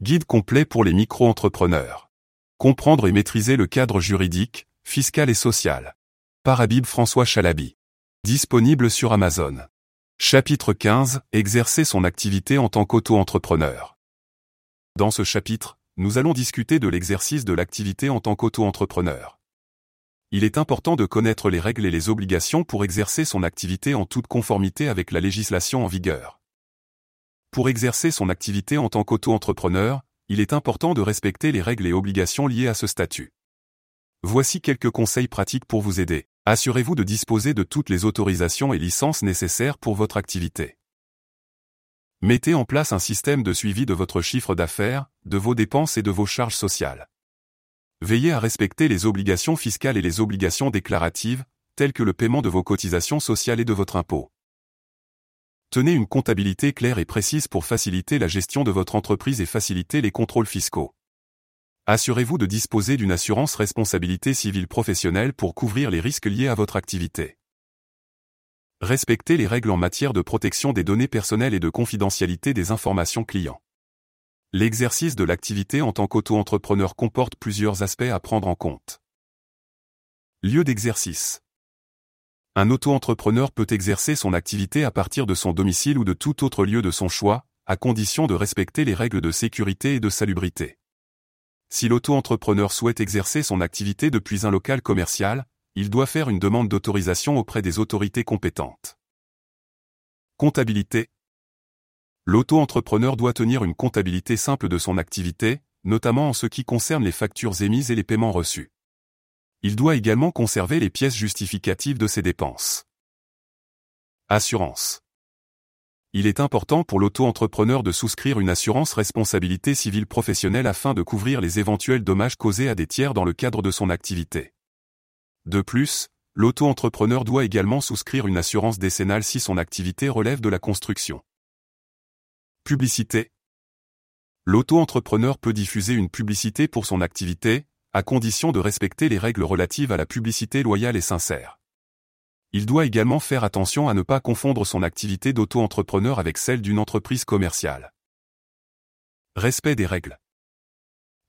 Guide complet pour les micro-entrepreneurs. Comprendre et maîtriser le cadre juridique, fiscal et social. Par Habib François Chalabi. Disponible sur Amazon. Chapitre 15. Exercer son activité en tant qu'auto-entrepreneur. Dans ce chapitre, nous allons discuter de l'exercice de l'activité en tant qu'auto-entrepreneur. Il est important de connaître les règles et les obligations pour exercer son activité en toute conformité avec la législation en vigueur. Pour exercer son activité en tant qu'auto-entrepreneur, il est important de respecter les règles et obligations liées à ce statut. Voici quelques conseils pratiques pour vous aider. Assurez-vous de disposer de toutes les autorisations et licences nécessaires pour votre activité. Mettez en place un système de suivi de votre chiffre d'affaires, de vos dépenses et de vos charges sociales. Veillez à respecter les obligations fiscales et les obligations déclaratives, telles que le paiement de vos cotisations sociales et de votre impôt. Tenez une comptabilité claire et précise pour faciliter la gestion de votre entreprise et faciliter les contrôles fiscaux. Assurez-vous de disposer d'une assurance responsabilité civile professionnelle pour couvrir les risques liés à votre activité. Respectez les règles en matière de protection des données personnelles et de confidentialité des informations clients. L'exercice de l'activité en tant qu'auto-entrepreneur comporte plusieurs aspects à prendre en compte. Lieu d'exercice. Un auto-entrepreneur peut exercer son activité à partir de son domicile ou de tout autre lieu de son choix, à condition de respecter les règles de sécurité et de salubrité. Si l'auto-entrepreneur souhaite exercer son activité depuis un local commercial, il doit faire une demande d'autorisation auprès des autorités compétentes. Comptabilité. L'auto-entrepreneur doit tenir une comptabilité simple de son activité, notamment en ce qui concerne les factures émises et les paiements reçus. Il doit également conserver les pièces justificatives de ses dépenses. Assurance. Il est important pour l'auto-entrepreneur de souscrire une assurance responsabilité civile professionnelle afin de couvrir les éventuels dommages causés à des tiers dans le cadre de son activité. De plus, l'auto-entrepreneur doit également souscrire une assurance décennale si son activité relève de la construction. Publicité. L'auto-entrepreneur peut diffuser une publicité pour son activité, à condition de respecter les règles relatives à la publicité loyale et sincère. Il doit également faire attention à ne pas confondre son activité d'auto-entrepreneur avec celle d'une entreprise commerciale. Respect des règles.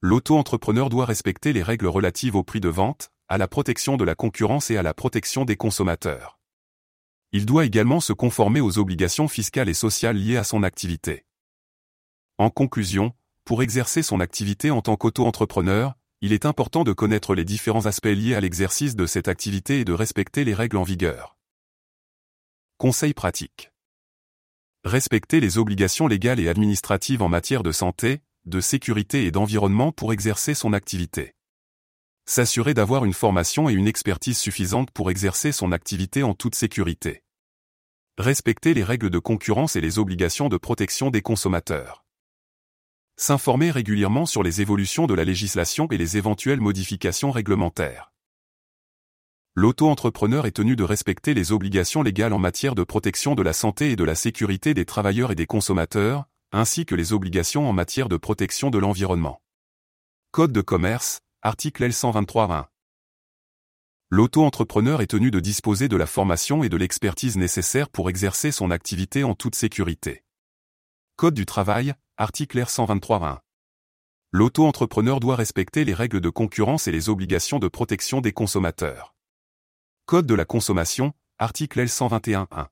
L'auto-entrepreneur doit respecter les règles relatives au prix de vente, à la protection de la concurrence et à la protection des consommateurs. Il doit également se conformer aux obligations fiscales et sociales liées à son activité. En conclusion, pour exercer son activité en tant qu'auto-entrepreneur, il est important de connaître les différents aspects liés à l'exercice de cette activité et de respecter les règles en vigueur. Conseil pratique. Respecter les obligations légales et administratives en matière de santé, de sécurité et d'environnement pour exercer son activité. S'assurer d'avoir une formation et une expertise suffisantes pour exercer son activité en toute sécurité. Respecter les règles de concurrence et les obligations de protection des consommateurs. S'informer régulièrement sur les évolutions de la législation et les éventuelles modifications réglementaires. L'auto-entrepreneur est tenu de respecter les obligations légales en matière de protection de la santé et de la sécurité des travailleurs et des consommateurs, ainsi que les obligations en matière de protection de l'environnement. Code de commerce, article L123.1. L'auto-entrepreneur est tenu de disposer de la formation et de l'expertise nécessaires pour exercer son activité en toute sécurité. Code du travail, article R123.1. L'auto-entrepreneur doit respecter les règles de concurrence et les obligations de protection des consommateurs. Code de la consommation, article L121.1.